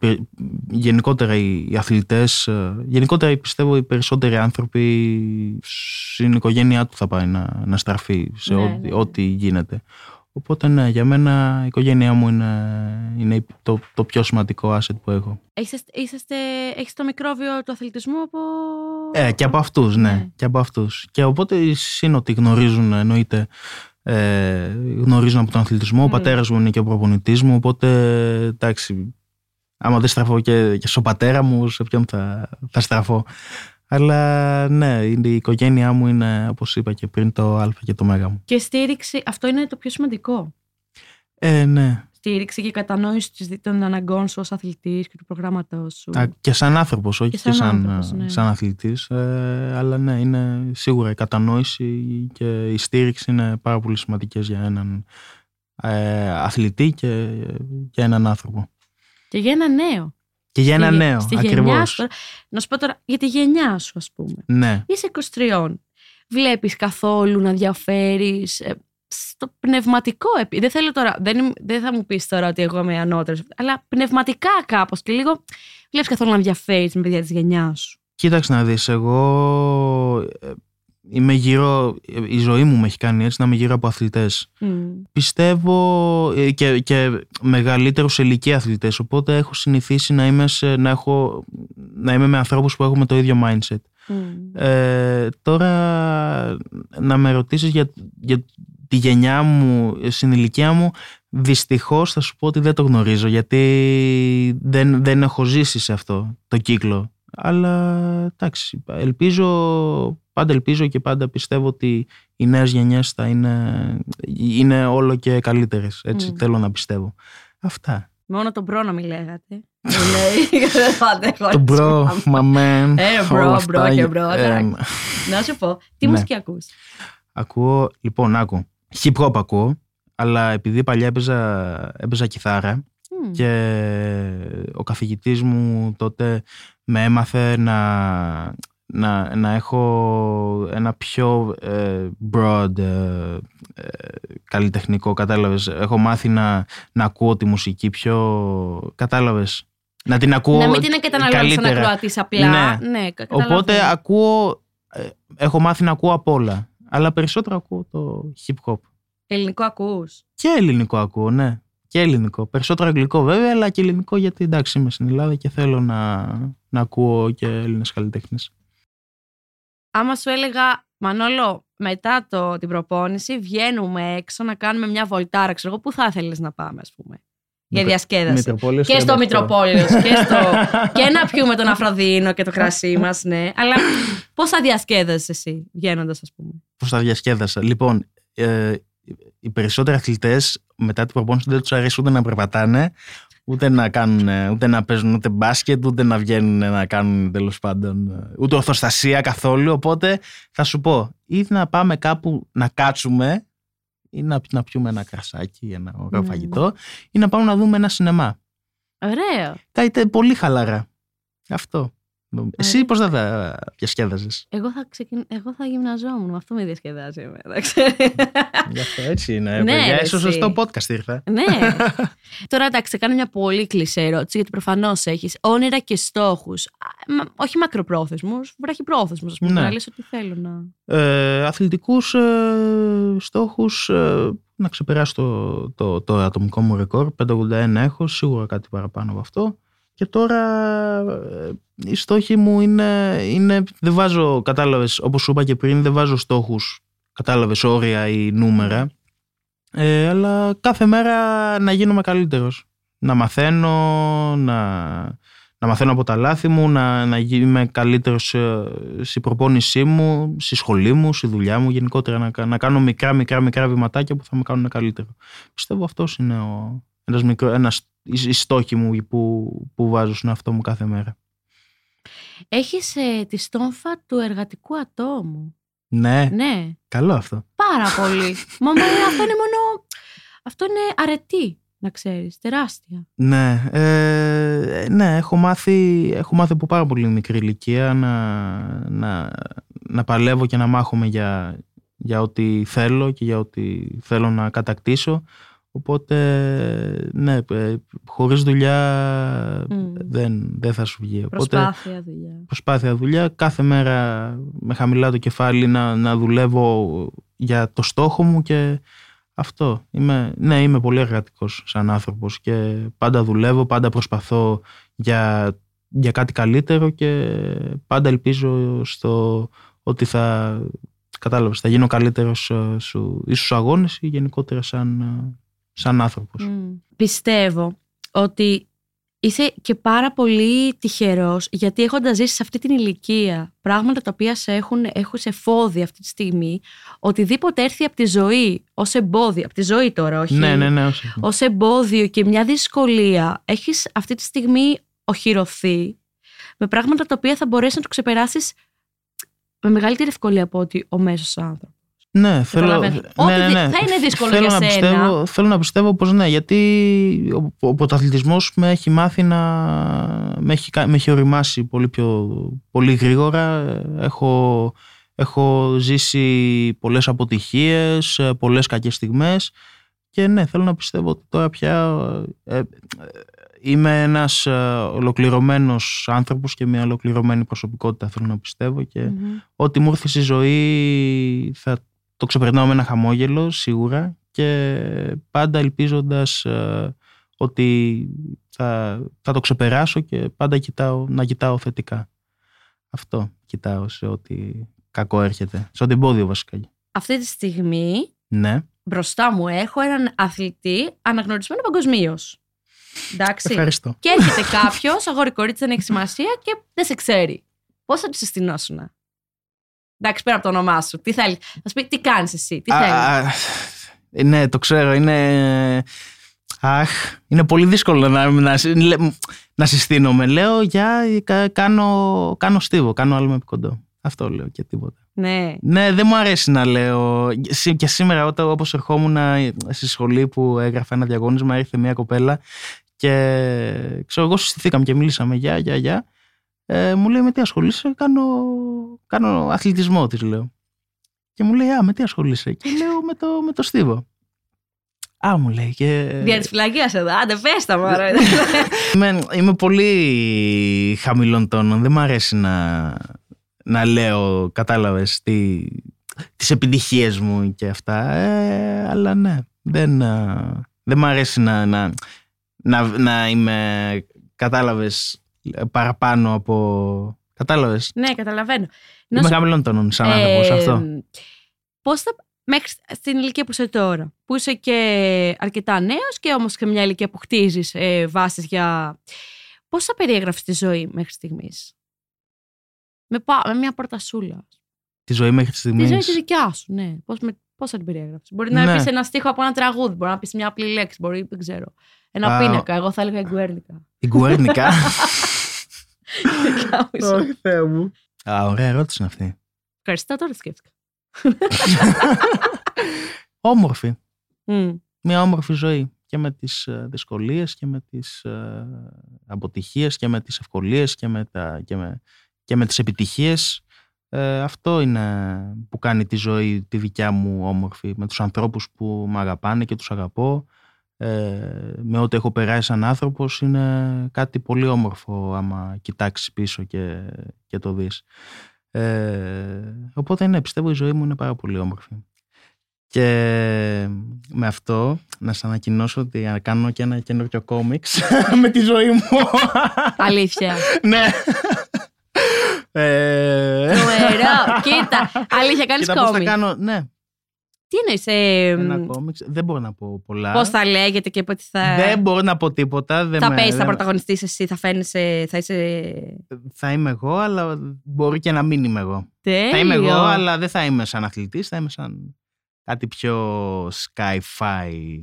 γενικότερα οι αθλητές, ε, γενικότερα πιστεύω οι περισσότεροι άνθρωποι στην οικογένειά του θα πάει να, να στραφεί σε ναι, ό,τι, ναι. ό,τι γίνεται. Οπότε ναι, για μένα η οικογένειά μου είναι, είναι το, το πιο σημαντικό asset που έχω. Είσαστε, έχεις το μικρόβιο του αθλητισμού από... Ε, και από αυτούς, ναι. ναι. Και από αυτούς. Και οπότε είναι ότι γνωρίζουν εννοείται ε, γνωρίζουν από τον αθλητισμό. Mm. Ο πατέρας μου είναι και ο προπονητής μου. Οπότε εντάξει, άμα δεν στραφώ και, και στον πατέρα μου, σε ποιον θα, θα στραφώ. Αλλά ναι, η οικογένειά μου είναι, όπως είπα και πριν, το Α και το Μέγα μου. Και στήριξη, αυτό είναι το πιο σημαντικό. Ε, ναι στήριξη και κατανόηση των αναγκών σου ως αθλητής και του προγράμματός σου. και σαν άνθρωπος, όχι και, σαν, σαν, ναι. σαν αθλητής. Ε, αλλά ναι, είναι σίγουρα η κατανόηση και η στήριξη είναι πάρα πολύ σημαντικές για έναν ε, αθλητή και για έναν άνθρωπο. Και για ένα νέο. Και για ένα νέο, ακριβώς. Να σου πω τώρα για τη γενιά σου, ας πούμε. Ναι. Είσαι 23. Βλέπεις καθόλου να διαφέρεις ε, στο πνευματικό Δεν θέλω τώρα, δεν, δεν θα μου πεις τώρα ότι εγώ είμαι ανώτερος, αλλά πνευματικά κάπως και λίγο βλέπεις καθόλου να ενδιαφέρει με παιδιά τη γενιά σου. Κοίταξε να δεις, εγώ ε, είμαι γύρω, η ζωή μου με έχει κάνει έτσι να είμαι γύρω από αθλητές. Πιστεύω ε, και, και μεγαλύτερους σε ηλικία αθλητές. Οπότε έχω συνηθίσει να είμαι, να, έχω, να είμαι με ανθρώπους που έχουμε το ίδιο mindset. Ε, τώρα να με ρωτήσεις για, για τη γενιά μου, στην ηλικία μου, δυστυχώς θα σου πω ότι δεν το γνωρίζω γιατί δεν, δεν έχω ζήσει σε αυτό το κύκλο. Αλλά εντάξει, ελπίζω, πάντα ελπίζω και πάντα πιστεύω ότι οι νέες γενιές θα είναι, είναι όλο και καλύτερες. Έτσι θέλω να πιστεύω. Αυτά. Μόνο τον bro να μην λέγατε. λέει, δεν Τον bro, my man. Ε, bro, bro και bro. Να σου πω, τι ναι. μουσική ακούς; Ακούω, λοιπόν, άκου hip hop ακούω, αλλά επειδή παλιά έπαιζα, έπαιζα κιθάρα και ο καθηγητής μου τότε με έμαθε να, να, να έχω ένα πιο ε, broad ε, ε, καλλιτεχνικό, κατάλαβες. Έχω μάθει να, να ακούω τη μουσική πιο... Κατάλαβες. Να την ακούω Να μην την καταναλώνεις σαν ακροατής απλά. Ναι. ναι Οπότε ακούω... Έχω μάθει να ακούω απ' όλα αλλά περισσότερο ακούω το hip hop. Ελληνικό ακούς; Και ελληνικό ακούω, ναι. Και ελληνικό. Περισσότερο αγγλικό βέβαια, αλλά και ελληνικό γιατί εντάξει είμαι στην Ελλάδα και θέλω να, να ακούω και Έλληνες καλλιτέχνες. Άμα σου έλεγα, Μανώλο, μετά το, την προπόνηση βγαίνουμε έξω να κάνουμε μια βολτάρα, ξέρω εγώ, πού θα ήθελες να πάμε, ας πούμε. Για διασκέδαση. Και στο Μητροπόλιος. και, στο... και να πιούμε τον Αφροδίνο και το κρασί μας, ναι. Αλλά πώς θα διασκέδασες εσύ βγαίνοντας, ας πούμε; Πώς θα διασκέδασα; Λοιπόν, ε, οι περισσότεροι αθλητές μετά την προπόνηση δεν τους αρέσει ούτε να περπατάνε, ούτε να, κάνουν, ούτε να παίζουν ούτε μπάσκετ, ούτε να βγαίνουν να κάνουν τέλος πάντων ούτε ορθοστασία καθόλου. Οπότε θα σου πω, ή να πάμε κάπου να κάτσουμε ή να, να πιούμε ένα κρασάκι, ένα ωραίο mm. φαγητό, ή να πάμε να δούμε ένα σινεμά. Ωραίο. Κάτι πολύ χαλαρά. Αυτό. Εσύ πώς θα τα διασκέδαζες; Εγώ θα, ξεκιν... Εγώ θα γυμναζόμουν. Αυτό με διασκεδάζει εμένα. Γι' αυτό έτσι είναι. Ναι, Για ίσως σωστό podcast ήρθα. ναι. Τώρα εντάξει, θα κάνω μια πολύ κλεισέ ερώτηση, γιατί προφανώς έχεις όνειρα και στόχους. Όχι μακροπρόθεσμους, βραχυπρόθεσμους. Α πούμε. Ναι. Να λες ότι θέλω να. Ε, Αθλητικούς ε, στόχους. Ε, να ξεπεράσω το, το, το ατομικό μου ρεκόρ. 581 έχω, σίγουρα κάτι παραπάνω από αυτό. Και τώρα ε, οι στόχοι μου είναι, είναι δεν βάζω, κατάλαβες, όπως σου είπα και πριν, δεν βάζω στόχους, κατάλαβες, όρια ή νούμερα. Ε, αλλά κάθε μέρα να γίνομαι καλύτερος. Να μαθαίνω, να, να μαθαίνω από τα λάθη μου, να, να είμαι καλύτερος ε, στην προπόνησή μου, στη σχολή μου, στη δουλειά μου, γενικότερα να, να κάνω μικρά μικρά μικρά βηματάκια που θα με κάνουν καλύτερο. Πιστεύω αυτός είναι ο, ένας, μικρό, ένας, η στόχη μου που, που βάζω στον εαυτό μου κάθε μέρα. Έχεις ε, τη στόμφα του εργατικού ατόμου. Ναι. Ναι. Καλό αυτό. Πάρα πολύ. Μα αυτό είναι μόνο... Αυτό είναι αρετή να ξέρεις, τεράστια. Ναι, ε, ναι έχω, μάθει, έχω μάθει από πάρα πολύ μικρή ηλικία να, να, να παλεύω και να μάχομαι για, για ό,τι θέλω και για ό,τι θέλω να κατακτήσω. Οπότε, ναι, ε, χωρίς δουλειά δεν, δεν θα σου βγει. Προσπάθεια δουλειά. Προσπάθεια δουλειά. Κάθε μέρα με χαμηλά το κεφάλι να, να δουλεύω για το στόχο μου και αυτό. Είμαι, ναι, είμαι πολύ εργατικός σαν άνθρωπος και πάντα δουλεύω, πάντα προσπαθώ για, για κάτι καλύτερο και πάντα ελπίζω στο ότι θα, κατάλαβες, θα γίνω καλύτερος ε, σου, ή στους αγώνες ή γενικότερα σαν, ε, σαν άνθρωπος. Πιστεύω ότι Είσαι και πάρα πολύ τυχερός γιατί έχοντας ζήσει σε αυτή την ηλικία πράγματα τα οποία σε έχουν, έχουν σε φόδι αυτή τη στιγμή οτιδήποτε έρθει από τη ζωή ως εμπόδιο, από τη ζωή τώρα όχι, ναι, ναι, ναι, ως εμπόδιο και μια δυσκολία έχεις αυτή τη στιγμή οχυρωθεί με πράγματα τα οποία θα μπορέσει να το ξεπεράσεις με μεγαλύτερη ευκολία από ότι ο μέσος άνθρωπος. Ναι, θέλω, ναι, ναι, ναι. θα είναι δύσκολο θέλω για να σένα. Πιστεύω, θέλω να πιστεύω πως ναι, γιατί ο, ο πρωταθλητισμός με έχει μάθει να... με έχει, με έχει οριμάσει πολύ, πιο, πολύ γρήγορα. Έχω, έχω ζήσει πολλές αποτυχίες, πολλές κακές στιγμές και ναι, θέλω να πιστεύω ότι τώρα πια ε, είμαι ένας ε, ολοκληρωμένος άνθρωπος και μια ολοκληρωμένη προσωπικότητα θέλω να πιστεύω και ό,τι μου έρθει στη ζωή θα το ξεπερνάω με ένα χαμόγελο σίγουρα και πάντα ελπίζοντας ε, ότι θα, θα το ξεπεράσω και πάντα κοιτάω, να κοιτάω θετικά. Αυτό κοιτάω σε ό,τι κακό έρχεται, σε ό,τι εμπόδιο βασικά. Αυτή τη στιγμή ναι. μπροστά μου έχω έναν αθλητή αναγνωρισμένο παγκοσμίως. Εντάξει. Ευχαριστώ. Και έρχεται κάποιος, αγόρι κορίτσι δεν έχει σημασία και δεν σε ξέρει. Πώς θα του συστηνώσουν. Εντάξει, πέρα από το όνομά σου. Τι θέλεις; Θα σου πει, τι κάνεις εσύ, τι θέλεις; Ναι, το ξέρω. Είναι. Αχ, είναι πολύ δύσκολο να, να, να συστήνομαι. Λέω για κάνω, κάνω στίβο, κάνω άλλο με κοντό. Αυτό λέω και τίποτα. Ναι. Ναι, δεν μου αρέσει να λέω. Και σήμερα, όταν όπως ερχόμουν στη σχολή που έγραφα ένα διαγώνισμα, ήρθε μια κοπέλα και ξέρω εγώ συστηθήκαμε και μιλήσαμε για, για, για. Ε, μου λέει με τι ασχολείσαι, κάνω, κάνω αθλητισμό της λέω. Και μου λέει, α, με τι ασχολείσαι; Και λέω, με το, με το στίβο. Α, μου λέει. Και... Δια της φυλακία εδώ. Άντε, πες τα μωρέ. είμαι, είμαι πολύ χαμηλών τόνων. Δεν μου αρέσει να, να λέω, κατάλαβες, τι, τις επιτυχίες μου και αυτά. Ε, αλλά ναι, δεν, δεν μου αρέσει να, να, να, να είμαι, κατάλαβες, παραπάνω από. Κατάλαβες; Ναι, καταλαβαίνω. Είμαι χαμηλών τόνων σαν άνθρωπος αυτό. Πώς θα. Μέχρι στην ηλικία που είσαι τώρα, που είσαι και αρκετά νέος και όμως και μια ηλικία που χτίζεις ε, βάσεις για. Πώς θα περιέγραφες τη ζωή μέχρι στιγμής, με, με μια πορτασούλα. Τη ζωή μέχρι στιγμή. Τη ζωή τη δικιά σου, ναι. Πώς πώς θα την περιέγραψε. Μπορεί να ναι. πεις ένα στίχο από ένα τραγούδι, μπορεί να πεις μια απλή λέξη, μπορεί, δεν ξέρω. Ένα Α, πίνακα. Εγώ θα έλεγα Γκουέρνικα. Γκουέρνικα. Όχι, Θεέ μου. Α, ωραία ερώτηση είναι αυτή. Ευχαριστώ, τώρα σκέφτηκα. Όμορφη. Μια όμορφη ζωή και με τις ε, δυσκολίες και με τις ε, αποτυχίες και με τις ευκολίες και με, τα, και με, και με τις επιτυχίες. Ε, αυτό είναι που κάνει τη ζωή τη δικιά μου όμορφη με τους ανθρώπους που με αγαπάνε και τους αγαπώ ε, με ό,τι έχω περάσει σαν άνθρωπος είναι κάτι πολύ όμορφο άμα κοιτάξεις πίσω και, και το δεις. Ε, οπότε ναι, πιστεύω η ζωή μου είναι πάρα πολύ όμορφη. Και με αυτό να σας ανακοινώσω ότι κάνω και ένα καινούργιο κόμιξ με τη ζωή μου. Αλήθεια. ναι. Ε... Κοίτα, αλήθεια κάνεις κόμιξ. ναι. Τι εννοείς, ε, Ένα κόμιξ. Δεν μπορώ να πω πολλά. πώς θα λέγεται και πότε θα... Δεν μπορώ να πω τίποτα. Δεν θα με- παίζει, θα δεν- πρωταγωνιστείς εσύ, θα φαίνεσαι, θα είσαι... Θα είμαι εγώ, αλλά μπορεί και να μην είμαι εγώ. Τέλειο. Θα είμαι εγώ, αλλά δεν θα είμαι σαν αθλητής, θα είμαι σαν κάτι πιο sci-fi.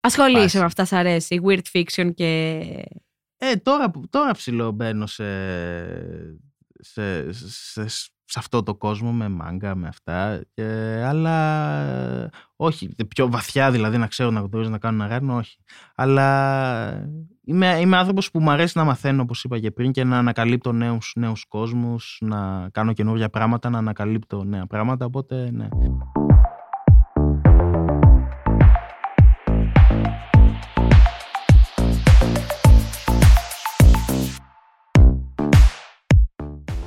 Ασχολείσαι φάση. με αυτά, σ' αρέσει, weird fiction και... Ε, τώρα, που- τώρα ψηλό μπαίνω σε, σε, σε, σε αυτό το κόσμο με μάγκα, με αυτά. Και, αλλά όχι, πιο βαθιά δηλαδή να ξέρω να γνωρίζω να κάνω να κάνω, όχι. Αλλά είμαι, είμαι άνθρωπος που μου αρέσει να μαθαίνω, όπως είπα και πριν, και να ανακαλύπτω νέους, νέους κόσμους, να κάνω καινούργια πράγματα, να ανακαλύπτω νέα πράγματα, οπότε ναι.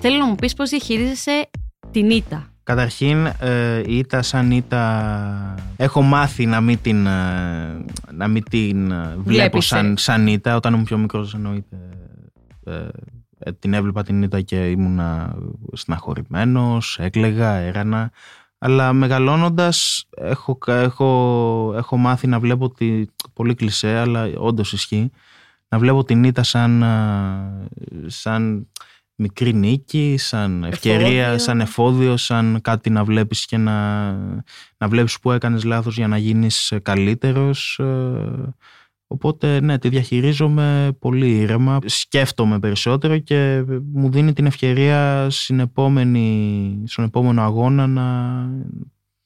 Θέλω να μου πεις πώς διαχειρίζεσαι την ήττα. Καταρχήν, ε, η ήττα σαν ήττα έχω μάθει να μην την, ε, να μην την ε, βλέπω Βλέπεις, σαν, ε. σαν ήττα. Όταν ήμουν πιο μικρός εννοείται ε, ε, την έβλεπα την ήττα και ήμουνα στεναχωρημένος, έκλαιγα, έρανα. Αλλά μεγαλώνοντας έχω, έχω, έχω μάθει να βλέπω τη, πολύ κλισέ, αλλά όντως ισχύει, να βλέπω την ήττα σαν, ε, σαν μικρή νίκη, σαν ευκαιρία, Εφόδιο. σαν εφόδιο, σαν κάτι να βλέπεις και να, να βλέπεις που έκανες λάθος για να γίνεις καλύτερος. Ε, Οπότε ναι, τη διαχειρίζομαι πολύ ήρεμα, σκέφτομαι περισσότερο και μου δίνει την ευκαιρία στην επόμενη, στον επόμενο αγώνα να,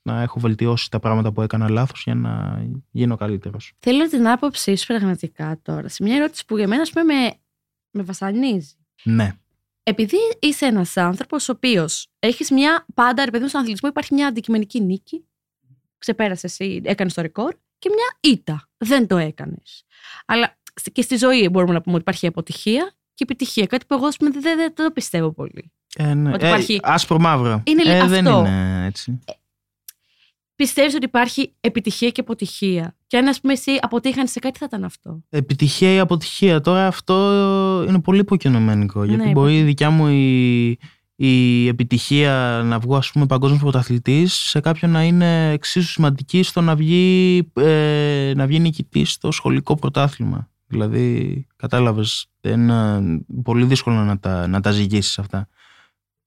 να έχω βελτιώσει τα πράγματα που έκανα λάθος για να γίνω καλύτερος. Θέλω την άποψή σου πραγματικά τώρα. Σε μια ερώτηση που για μένα, ας πούμε, με, με βασανίζει. Ναι, Επειδή είσαι ένας άνθρωπος ο οποίος έχεις μια. Πάντα, ρε παιδί μου, στον αθλητισμό υπάρχει μια αντικειμενική νίκη. Ξεπέρασε εσύ, έκανες το ρεκόρ. Και μια ήττα. Δεν το έκανες. Αλλά στη- και στη ζωή μπορούμε να πούμε ότι υπάρχει αποτυχία και επιτυχία. Κάτι που εγώ ας πούμε, δεν, δεν, δεν το πιστεύω πολύ. ε, ναι. Ότι Ε, υπάρχει- άσπρο μαύρο. Είναι ε, αυτό. δεν είναι έτσι. Πιστεύεις ότι υπάρχει επιτυχία και αποτυχία. Και αν, ας πούμε, εσύ αποτύχανες σε κάτι, θα ήταν αυτό. Επιτυχία ή αποτυχία. Τώρα αυτό είναι πολύ υποκειμενικό. Γιατί Ναι, μπορεί η δικιά μου η, η επιτυχία να βγω ας πούμε παγκόσμιος πρωταθλητής σε κάποιον να είναι εξίσου σημαντική στο να βγει, ε, να βγει νικητής στο σχολικό πρωτάθλημα. Δηλαδή, κατάλαβες, δεν, ε, πολύ δύσκολο να τα, να τα ζυγίσεις αυτά.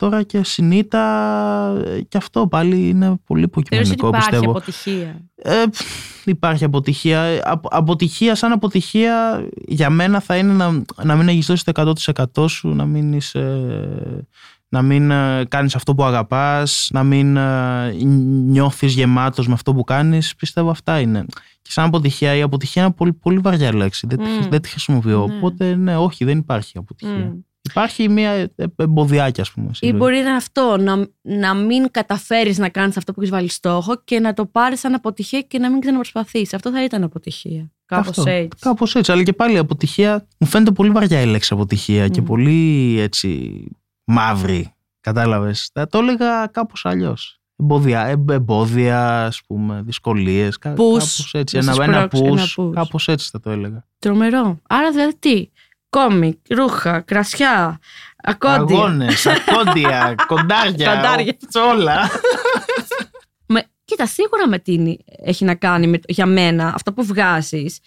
Τώρα και συνήτα και αυτό πάλι είναι πολύ Θεωρείς ότι υποκειμενικό υπάρχει πιστεύω. αποτυχία; Ε, πφ, υπάρχει αποτυχία. Ε, απο- αποτυχία σαν αποτυχία για μένα θα είναι να, να μην έχεις δώσει το 100% σου, να μην, είσαι, να μην ε, κάνεις αυτό που αγαπάς, να μην ε, νιώθεις γεμάτος με αυτό που κάνεις. Πιστεύω αυτά είναι. Και σαν αποτυχία, η αποτυχία είναι πολύ, πολύ βαριά λέξη. Δεν, τη- Μμ. δεν τη χρησιμοποιώ. Ναι. Οπότε ναι, όχι, δεν υπάρχει αποτυχία. Μμ. Υπάρχει μια ε, ε, εμποδιάκι, ας πούμε. στη Ή ζωή. μπορεί να είναι αυτό, να, να μην καταφέρεις να κάνεις αυτό που έχεις βάλει στόχο και να το πάρεις σαν αποτυχία και να μην ξαναπροσπαθήσει. Αυτό θα ήταν αποτυχία. Κάπως Αυτό. έτσι. Κάπως έτσι. Αλλά και πάλι η αποτυχία. Μου φαίνεται πολύ βαριά η λέξη αποτυχία και Μμ. πολύ έτσι μαύρη. Κατάλαβες. Θα το έλεγα κάπως αλλιώς. Εμπόδια, ε, εμπόδια, ας πούμε, δυσκολίες. Push. Κάπως έτσι. Να Ένα, σας ένα σπρώξει, ένα push. push. Κάπως έτσι θα το έλεγα. Τρομερό. Άρα δηλαδή τι; Κόμικ, ρούχα, κρασιά, ακόντια. Αγώνες, ακόντια, κοντάρια. Κοντάρια. ο- Όλα. Με, κοίτα, σίγουρα με τι έχει να κάνει με, για μένα αυτό που βγάζεις.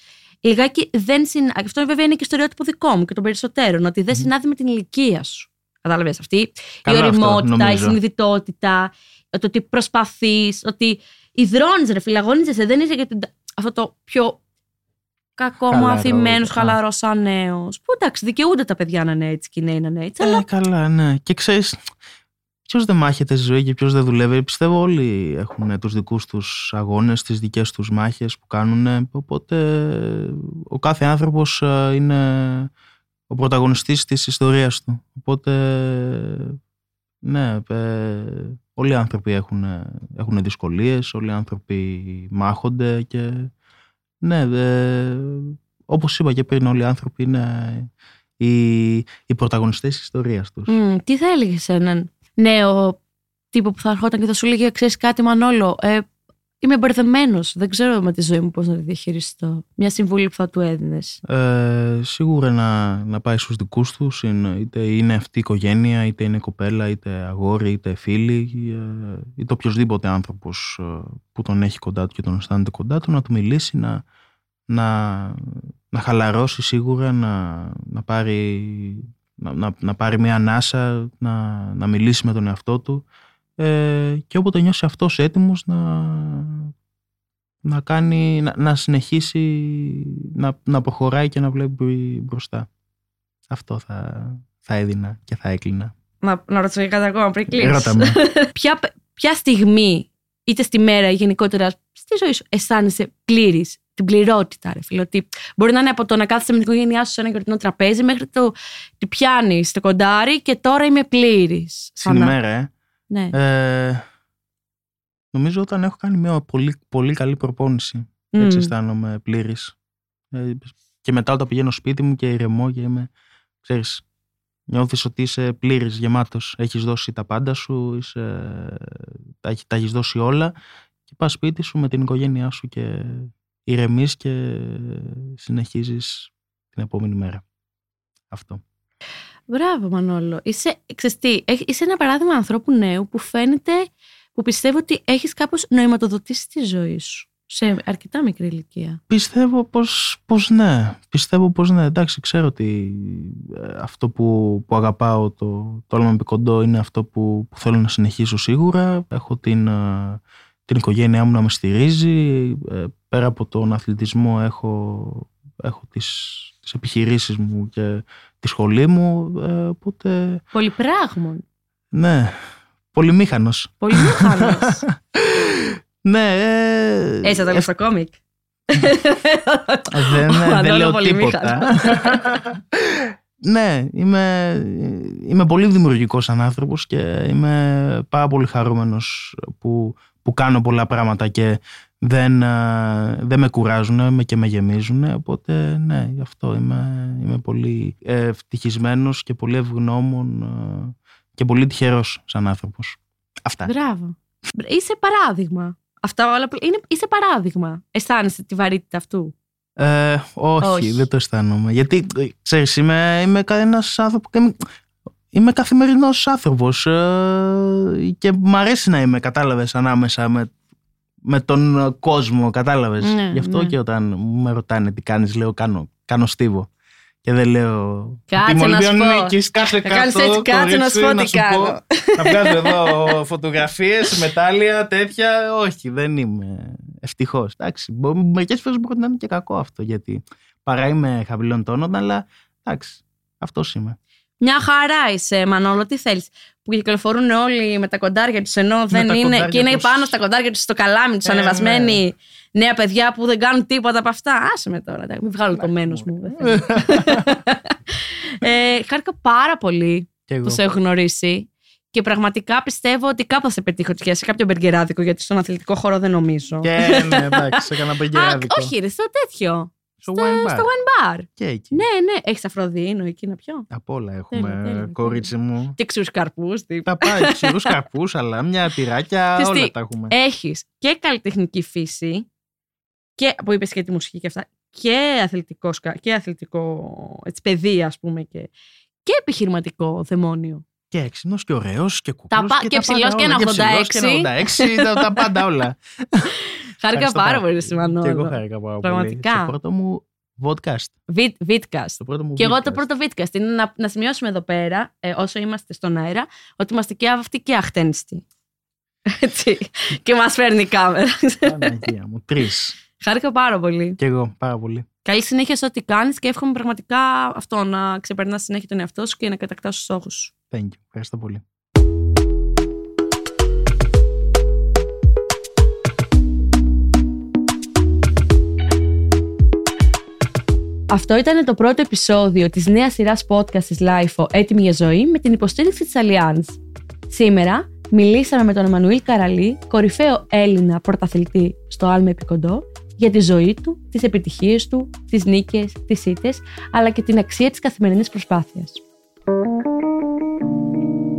Λιγάκι δεν συν... Αυτό βέβαια είναι και στο στερεότυπο δικό μου και των περισσότερων, ότι δεν συνάδει με την ηλικία σου. Κατάλαβες αυτή; Καλό η αυτό, οριμότητα, η νομίζω. συνειδητότητα, το ότι προσπαθείς, ότι υδρώνεις, ρε φιλαγωνίζεσαι. Δεν είσαι για την... αυτό το πιο κακό Χαλαρό, μαθημένο, α. χαλαρός σαν νέος. Που εντάξει, δικαιούνται τα παιδιά να είναι έτσι και οι νέοι να είναι έτσι. αλλά Ε, καλά, ναι. Και ξέρεις, ποιος δεν μάχεται στη ζωή και ποιος δεν δουλεύει. Πιστεύω όλοι έχουν τους δικούς τους αγώνες, τις δικές τους μάχες που κάνουν. Οπότε ο κάθε άνθρωπος είναι ο πρωταγωνιστής της ιστορίας του. Οπότε, ναι, ε, όλοι οι άνθρωποι έχουν, έχουν δυσκολίες, όλοι οι άνθρωποι μάχονται και ναι, ε, όπως είπα και πριν, όλοι οι άνθρωποι είναι οι, οι πρωταγωνιστές της ιστορίας τους. Μμ, τι θα έλεγες σε έναν νέο τύπο που θα ερχόταν και θα σου λέγε: Ξέρεις κάτι, Μανόλο, ε, είμαι μπερδεμένος. Δεν ξέρω με τη ζωή μου πώς να τη διαχειριστώ. Μια συμβουλή που θα του έδινες. Ε, σίγουρα να, να πάει στους δικούς τους, είτε είναι αυτή η οικογένεια, είτε είναι κοπέλα, είτε αγόρι, είτε φίλοι, ε, είτε οποιοδήποτε άνθρωπος ε, που τον έχει κοντά του και τον αισθάνεται κοντά του, να του μιλήσει, να, να, να χαλαρώσει σίγουρα, να, να πάρει να, να, να πάρει μια ανάσα, να, να μιλήσει με τον εαυτό του ε, και όποτε νιώσει αυτός έτοιμος να, να, κάνει, να, να συνεχίσει να, να προχωράει και να βλέπει μπροστά. Αυτό θα, θα έδινα και θα έκλεινα. Να, να ρωτήσω κάτι ακόμα πριν κλείσεις. Ρώτα με. ποια, ποια στιγμή, είτε στη μέρα ή γενικότερα στη ζωή σου, αισθάνεσαι πλήρης την πληρότητα, ρε φίλε. Ότι μπορεί να είναι από το να κάθεσαι με την οικογένειά σου σε ένα γιορτινό τραπέζι μέχρι το ότι πιάνεις το κοντάρι και τώρα είμαι πλήρης. Στην ημέρα, ε. Ναι. Ε, νομίζω όταν έχω κάνει μια πολύ, πολύ καλή προπόνηση. Mm. Έτσι αισθάνομαι πλήρης. Ε, και μετά όταν πηγαίνω σπίτι μου και ηρεμώ και είμαι, ξέρεις, νιώθεις ότι είσαι πλήρης, γεμάτος. Έχεις δώσει τα πάντα σου, είσαι, τα, τα έχεις δώσει όλα και πας σπίτι σου με την οικογένειά σου και ηρεμείς και συνεχίζεις την επόμενη μέρα. Αυτό. Μπράβο Μανώλο. Είσαι, ξεστή, είσαι ένα παράδειγμα ανθρώπου νέου που φαίνεται, που πιστεύω ότι έχεις κάπως νοηματοδοτήσει τη ζωή σου. Σε αρκετά μικρή ηλικία. Πιστεύω πως, πως ναι. Πιστεύω πως ναι. Εντάξει, ξέρω ότι ε, αυτό που, που αγαπάω, το, το με κοντό, είναι αυτό που, που θέλω να συνεχίσω σίγουρα. Έχω την, ε, την οικογένειά μου να με στηρίζει. Ε, πέρα από τον αθλητισμό έχω, έχω τις, τις επιχειρήσεις μου και τη σχολή μου. Ε, οπότε... Πολυπράγμων. Ναι. Πολυμήχανος. Πολυμήχανος. ναι. Ε, Έτσι θα το στο κόμικ. δεν, δεν λέω τίποτα. ναι, είμαι, είμαι πολύ δημιουργικός σαν άνθρωπος και είμαι πάρα πολύ χαρούμενος που, που κάνω πολλά πράγματα και δεν, δεν με κουράζουν και με γεμίζουν. Οπότε ναι, γι' αυτό είμαι, είμαι πολύ ευτυχισμένος και πολύ ευγνώμων και πολύ τυχερός σαν άνθρωπος. Αυτά. Μπράβο. Είσαι παράδειγμα. Αυτά όλα είναι, είσαι παράδειγμα. Αισθάνεσαι τη βαρύτητα αυτού; Ε, όχι, δεν το αισθάνομαι. Γιατί, ξέρεις, είμαι, είμαι ένας άνθρωπος... Είμαι, είμαι καθημερινός άνθρωπος ε, και μου αρέσει να είμαι, κατάλαβες, ανάμεσα με με τον κόσμο, κατάλαβες; Ναι, Γι' αυτό ναι. και όταν με ρωτάνε τι κάνεις, λέω κάνω, κάνω στίβο. Και δεν λέω. Κάτσε να σου πω. κάθε Θα κάνεις έτσι, κάτσε να σου πω τι κάνω. Θα βγάζω εδώ φωτογραφίες, μετάλλια, τέτοια. Όχι, δεν είμαι. Ευτυχώ. Μερικές φορές μπορεί να είναι και κακό αυτό γιατί παρά είμαι χαμηλών τόνων, αλλά εντάξει, αυτός είμαι. Μια χαρά είσαι, Μανώλο. Τι θέλεις. Που κυκλοφορούν όλοι με τα κοντάρια τους ενώ δεν είναι. και είναι τους... πάνω στα κοντάρια τους στο καλάμι τους, ε, ανεβασμένοι ναι. νέα παιδιά που δεν κάνουν τίποτα από αυτά. Άσε με τώρα. Μην βγάλω το μένος μου. ε, χάρηκα πάρα πολύ που σε έχω γνωρίσει. Και πραγματικά πιστεύω ότι κάπου θα σε πετύχω τυχαία σε κάποιο μπεργκεράδικο, γιατί στον αθλητικό χώρο δεν νομίζω. Και ναι, εντάξει, έκανα μπεργκεράδικο. όχι, ρε, στο τέτοιο. Στο, wine bar. στο wine bar. Και εκεί. Ναι, ναι. Έχεις αφροδίνο εκεί να πιω; Από όλα έχουμε, κορίτσι μου. Και ξηρούς καρπούς. Τα πάει, ξηρούς καρπούς, αλλά μια τυράκια, όλα τα έχουμε. Έχεις και καλλιτεχνική φύση, και, που είπες και τη μουσική και αυτά, και αθλητικός, και αθλητικό έτσι, παιδί, ας πούμε, και, και επιχειρηματικό δαιμόνιο. Και έξυπνος και ωραίος και κουκλό. Και, και ψηλός και ένα 86. Και τα, τα πάντα όλα. Χάρηκα πάρα πολύ σημαντικό. Και εγώ χάρηκα πάρα πολύ. Πραγματικά. Το πρώτο μου podcast. Vidcast. Το πρώτο μου και εγώ το πρώτο vidcast. Είναι να, να σημειώσουμε εδώ πέρα, ε, όσο είμαστε στον αέρα, ότι είμαστε και αυτοί και αχτένιστοι. Έτσι. και μας φέρνει η κάμερα. Παναγία μου. Τρεις. Χάρηκα πάρα πολύ. Και εγώ πάρα πολύ. Καλή συνέχεια σε ό,τι κάνεις και εύχομαι πραγματικά αυτό να ξεπερνάς συνέχεια τον εαυτό σου και να κατακτάς τους στόχους σου. Thank you. Ευχαριστώ πολύ. Αυτό ήταν το πρώτο επεισόδιο της νέας σειράς podcast της LIFO «Έτοιμη για ζωή» με την υποστήριξη της Allianz. Σήμερα μιλήσαμε με τον Εμμανουήλ Καραλή, κορυφαίο Έλληνα πρωταθλητή στο Άλμε Επικοντό, για τη ζωή του, τις επιτυχίες του, τις νίκες, τις ήττες, αλλά και την αξία της καθημερινής προσπάθειας.